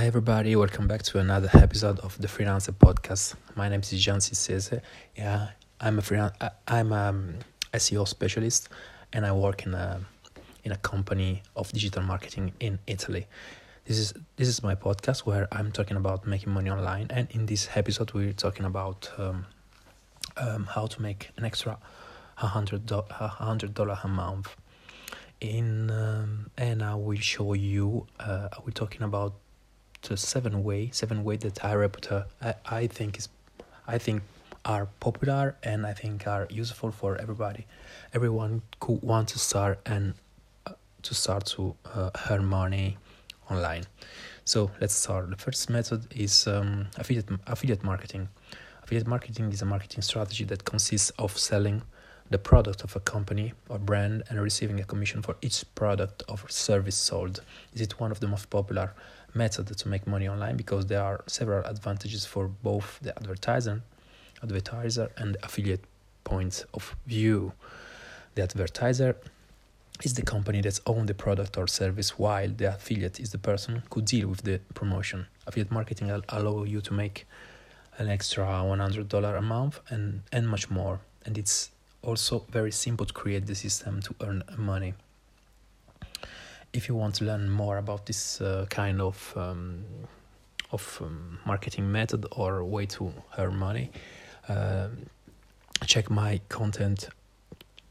Hi everybody, welcome back to another episode of the Freelancer Podcast. My name is Jean Cisse. Yeah, I'm a freelance. I'm a um, SEO specialist, and I work in a in a company of digital marketing in Italy. This is this is my podcast where I'm talking about making money online, and in this episode we're talking about um, um, how to make an extra hundred dollar a month. In um, and I will show you. Uh, we're talking about to seven way seven way that I reput I, I think is I think are popular and I think are useful for everybody. Everyone who want to start and uh, to start to uh, earn money online. So let's start. The first method is um, affiliate affiliate marketing. Affiliate marketing is a marketing strategy that consists of selling the product of a company or brand and receiving a commission for each product or service sold. Is it one of the most popular methods to make money online because there are several advantages for both the advertiser, advertiser and affiliate points of view. The advertiser is the company that's own the product or service while the affiliate is the person who deal with the promotion. Affiliate marketing allow you to make an extra $100 a month and, and much more. And it's also very simple to create the system to earn money. If you want to learn more about this uh, kind of um, of um, marketing method or way to earn money, uh, check my content.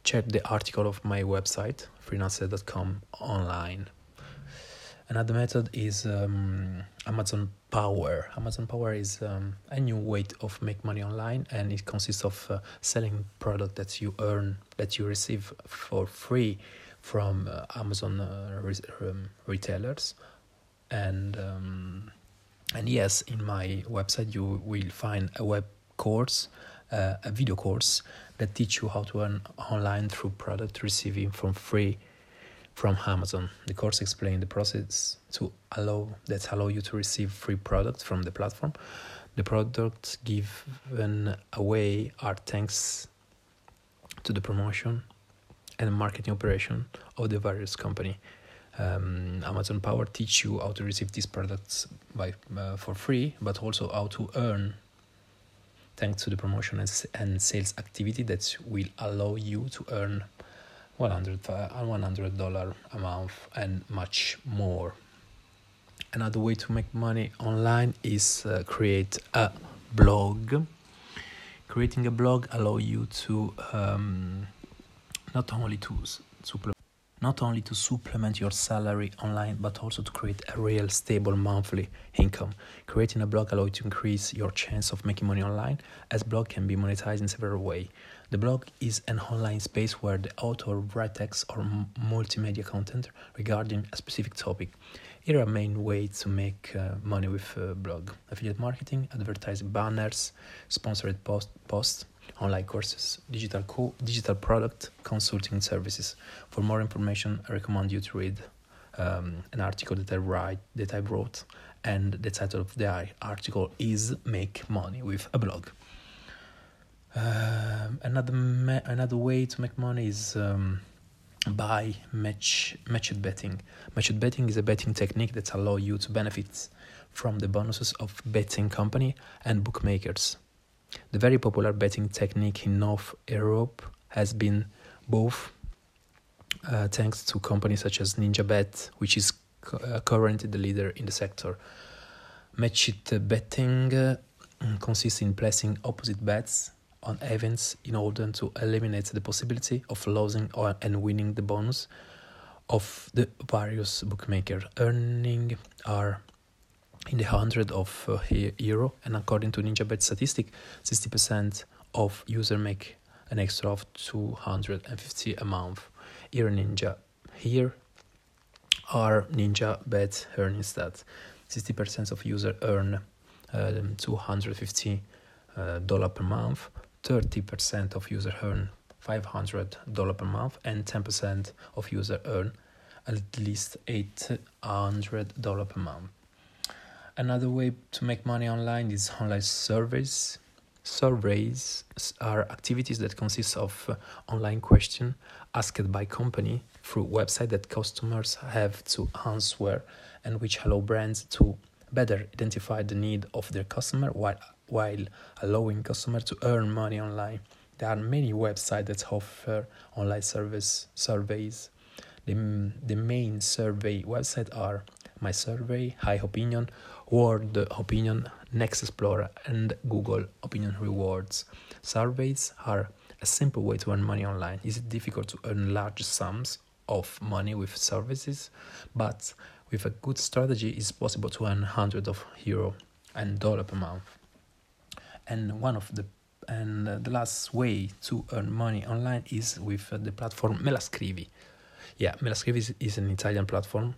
Check the article of my website freelancer.com online. Another method is um, Amazon Power. Amazon Power is um, a new way of make money online, and it consists of uh, selling product that you earn that you receive for free from uh, Amazon uh, re- um, retailers, and um, and yes, in my website you will find a web course, uh, a video course that teach you how to earn online through product receiving from free from Amazon. The course explains the process to allow that allow you to receive free products from the platform. The products given away are thanks to the promotion and marketing operation of the various company. Um, Amazon Power teach you how to receive these products by uh, for free, but also how to earn thanks to the promotion and, and sales activity that will allow you to earn 100 $100 uh, a month and much more. Another way to make money online is uh, create a blog. Creating a blog allow you to um, not only to supplement not only to supplement your salary online but also to create a real stable monthly income. Creating a blog allows you to increase your chance of making money online as blog can be monetized in several ways the blog is an online space where the author writes text or multimedia content regarding a specific topic. Here are main ways to make uh, money with a blog. Affiliate marketing advertising banners sponsored post, posts online courses, digital co- digital product consulting services. For more information, I recommend you to read um, an article that I write that I wrote, and the title of the article is "Make Money with a Blog." Um, another another way to make money is um, by match matched betting. Matched betting is a betting technique that allows you to benefit from the bonuses of betting company and bookmakers. The very popular betting technique in North Europe has been both uh, thanks to companies such as NinjaBet, which is uh, currently the leader in the sector. Matched betting uh, consists in placing opposite bets on events in order to eliminate the possibility of losing or, and winning the bonus of the various bookmakers. Earning are in the hundred of uh, euro and according to ninjabet statistic 60% of user make an extra of 250 a month. Here ninja here are ninja bet earning stats. 60% of user earn um, 250 uh, dollar per month. 30% of user earn 500 dollar per month and 10% of user earn at least 800 dollar per month Another way to make money online is online surveys. Surveys are activities that consist of uh, online question asked by company through website that customers have to answer and which allow brands to better identify the need of their customer while while allowing customer to earn money online. There are many websites that offer online service surveys. The, the main survey websites are My Survey, High Opinion, World Opinion, Next Explorer, and Google Opinion Rewards. Surveys are a simple way to earn money online. Is it difficult to earn large sums of money with services? But with a good strategy, it's possible to earn hundreds of euro and dollar per month. And one of the and the last way to earn money online is with the platform Melascrivi. Yeah, Melascrivi is, is an Italian platform,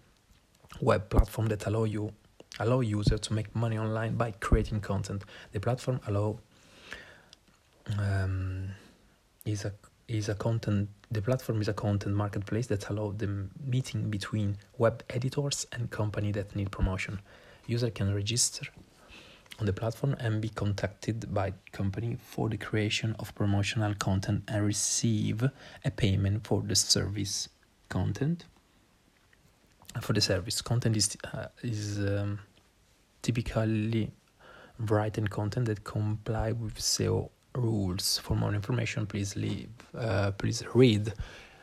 web platform that allow you allow users to make money online by creating content. The platform allow um, is a is a content the platform is a content marketplace that allow the meeting between web editors and company that need promotion user can register on the platform and be contacted by company for the creation of promotional content and receive a payment for the service content for the service content is uh, is um, typically written content that comply with SEO rules. For more information, please leave. Uh, please read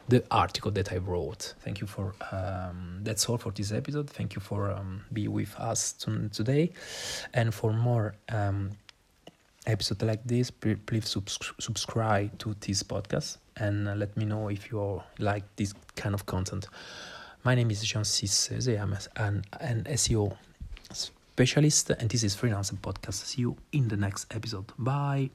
the article that I wrote. Thank you for. Um, that's all for this episode. Thank you for um, be with us today, and for more um, episodes like this, please subs- subscribe to this podcast and let me know if you like this kind of content. My name is Jean Cisse. I'm an, an SEO specialist, and this is Freelancer Podcast. See you in the next episode. Bye.